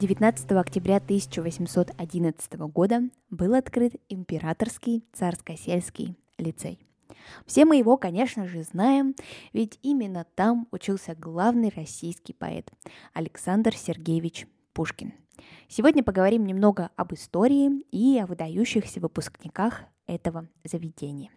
19 октября 1811 года был открыт Императорский царско-сельский лицей. Все мы его, конечно же, знаем, ведь именно там учился главный российский поэт Александр Сергеевич Пушкин. Сегодня поговорим немного об истории и о выдающихся выпускниках этого заведения.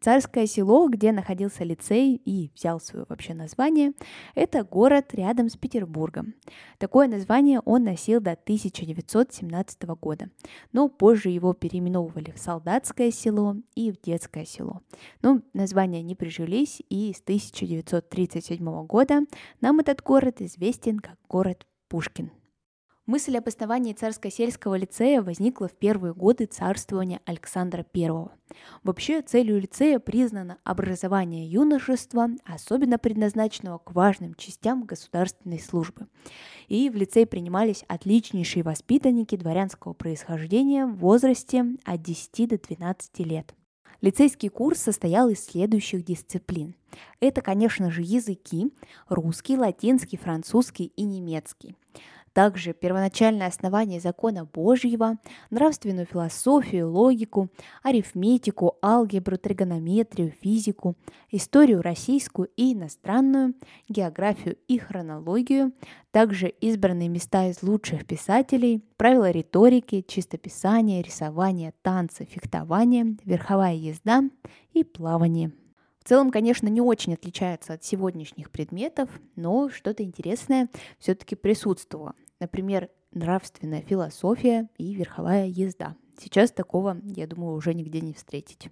Царское село, где находился лицей и взял свое вообще название, это город рядом с Петербургом. Такое название он носил до 1917 года, но позже его переименовывали в Солдатское село и в Детское село. Но названия не прижились, и с 1937 года нам этот город известен как город Пушкин. Мысль об основании царско-сельского лицея возникла в первые годы царствования Александра I. Вообще, целью лицея признано образование юношества, особенно предназначенного к важным частям государственной службы. И в лицей принимались отличнейшие воспитанники дворянского происхождения в возрасте от 10 до 12 лет. Лицейский курс состоял из следующих дисциплин. Это, конечно же, языки – русский, латинский, французский и немецкий – также первоначальное основание закона Божьего, нравственную философию, логику, арифметику, алгебру, тригонометрию, физику, историю российскую и иностранную, географию и хронологию, также избранные места из лучших писателей, правила риторики, чистописания, рисования, танца, фехтования, верховая езда и плавание. В целом, конечно, не очень отличается от сегодняшних предметов, но что-то интересное все-таки присутствовало. Например, нравственная философия и верховая езда. Сейчас такого, я думаю, уже нигде не встретить.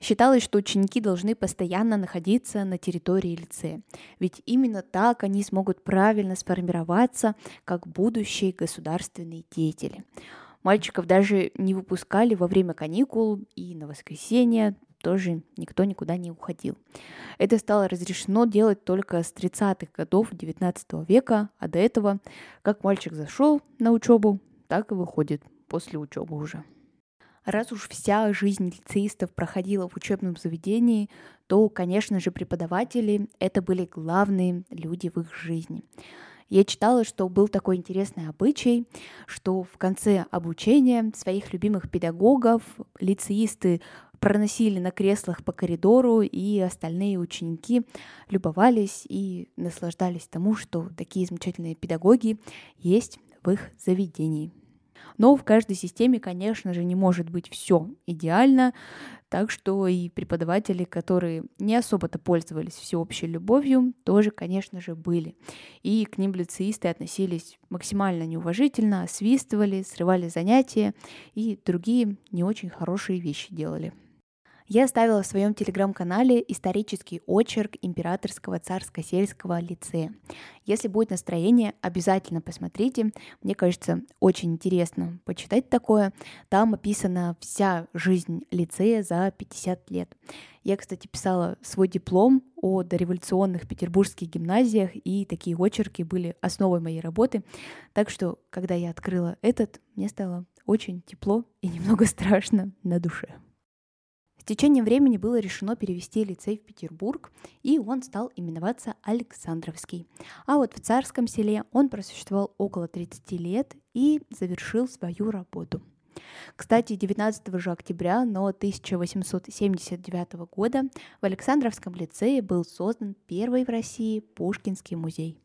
Считалось, что ученики должны постоянно находиться на территории лицея, ведь именно так они смогут правильно сформироваться как будущие государственные деятели. Мальчиков даже не выпускали во время каникул и на воскресенье, тоже никто никуда не уходил. Это стало разрешено делать только с 30-х годов XIX века, а до этого, как мальчик зашел на учебу, так и выходит после учебы уже. Раз уж вся жизнь лицеистов проходила в учебном заведении, то, конечно же, преподаватели — это были главные люди в их жизни. Я читала, что был такой интересный обычай, что в конце обучения своих любимых педагогов лицеисты проносили на креслах по коридору, и остальные ученики любовались и наслаждались тому, что такие замечательные педагоги есть в их заведении. Но в каждой системе, конечно же, не может быть все идеально, так что и преподаватели, которые не особо-то пользовались всеобщей любовью, тоже, конечно же, были. И к ним лицеисты относились максимально неуважительно, освистывали, срывали занятия и другие не очень хорошие вещи делали. Я оставила в своем телеграм-канале исторический очерк Императорского царско-сельского лицея. Если будет настроение, обязательно посмотрите. Мне кажется, очень интересно почитать такое. Там описана вся жизнь лицея за 50 лет. Я, кстати, писала свой диплом о дореволюционных петербургских гимназиях, и такие очерки были основой моей работы. Так что, когда я открыла этот, мне стало очень тепло и немного страшно на душе. С течением времени было решено перевести лицей в Петербург, и он стал именоваться Александровский. А вот в Царском селе он просуществовал около 30 лет и завершил свою работу. Кстати, 19 же октября, но 1879 года в Александровском лицее был создан первый в России Пушкинский музей.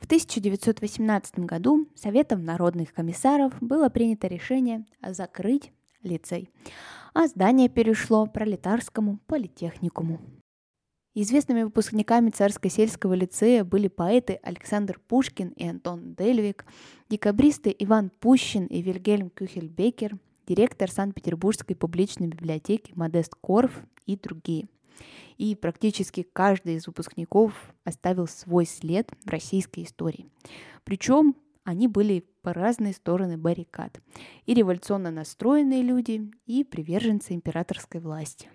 В 1918 году Советом народных комиссаров было принято решение закрыть лицей а здание перешло пролетарскому политехникуму. Известными выпускниками Царско-сельского лицея были поэты Александр Пушкин и Антон Дельвик, декабристы Иван Пущин и Вильгельм Кюхельбекер, директор Санкт-Петербургской публичной библиотеки Модест Корф и другие – и практически каждый из выпускников оставил свой след в российской истории. Причем они были по разные стороны баррикад. И революционно настроенные люди, и приверженцы императорской власти.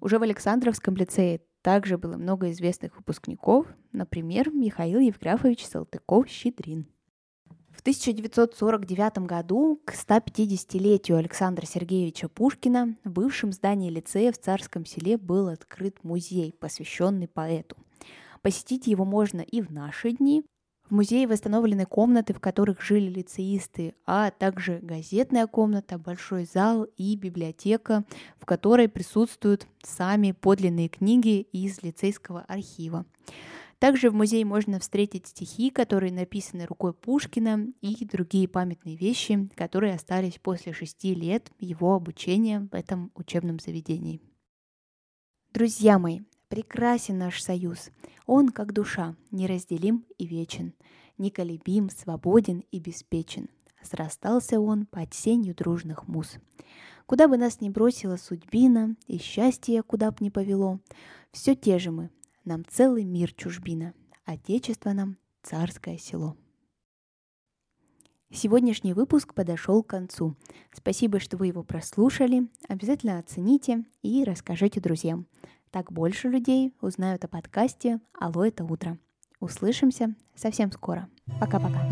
Уже в Александровском лицее также было много известных выпускников, например, Михаил Евграфович Салтыков-Щедрин. В 1949 году к 150-летию Александра Сергеевича Пушкина в бывшем здании лицея в Царском селе был открыт музей, посвященный поэту. Посетить его можно и в наши дни, в музее восстановлены комнаты, в которых жили лицеисты, а также газетная комната, большой зал и библиотека, в которой присутствуют сами подлинные книги из лицейского архива. Также в музее можно встретить стихи, которые написаны рукой Пушкина, и другие памятные вещи, которые остались после шести лет его обучения в этом учебном заведении. Друзья мои, Прекрасен наш союз. Он, как душа, неразделим и вечен, неколебим, свободен и беспечен. Срастался он под сенью дружных муз. Куда бы нас ни бросила судьбина, и счастье куда б ни повело, все те же мы, нам целый мир чужбина, отечество нам царское село. Сегодняшний выпуск подошел к концу. Спасибо, что вы его прослушали. Обязательно оцените и расскажите друзьям. Так больше людей узнают о подкасте «Алло, это утро». Услышимся совсем скоро. Пока-пока.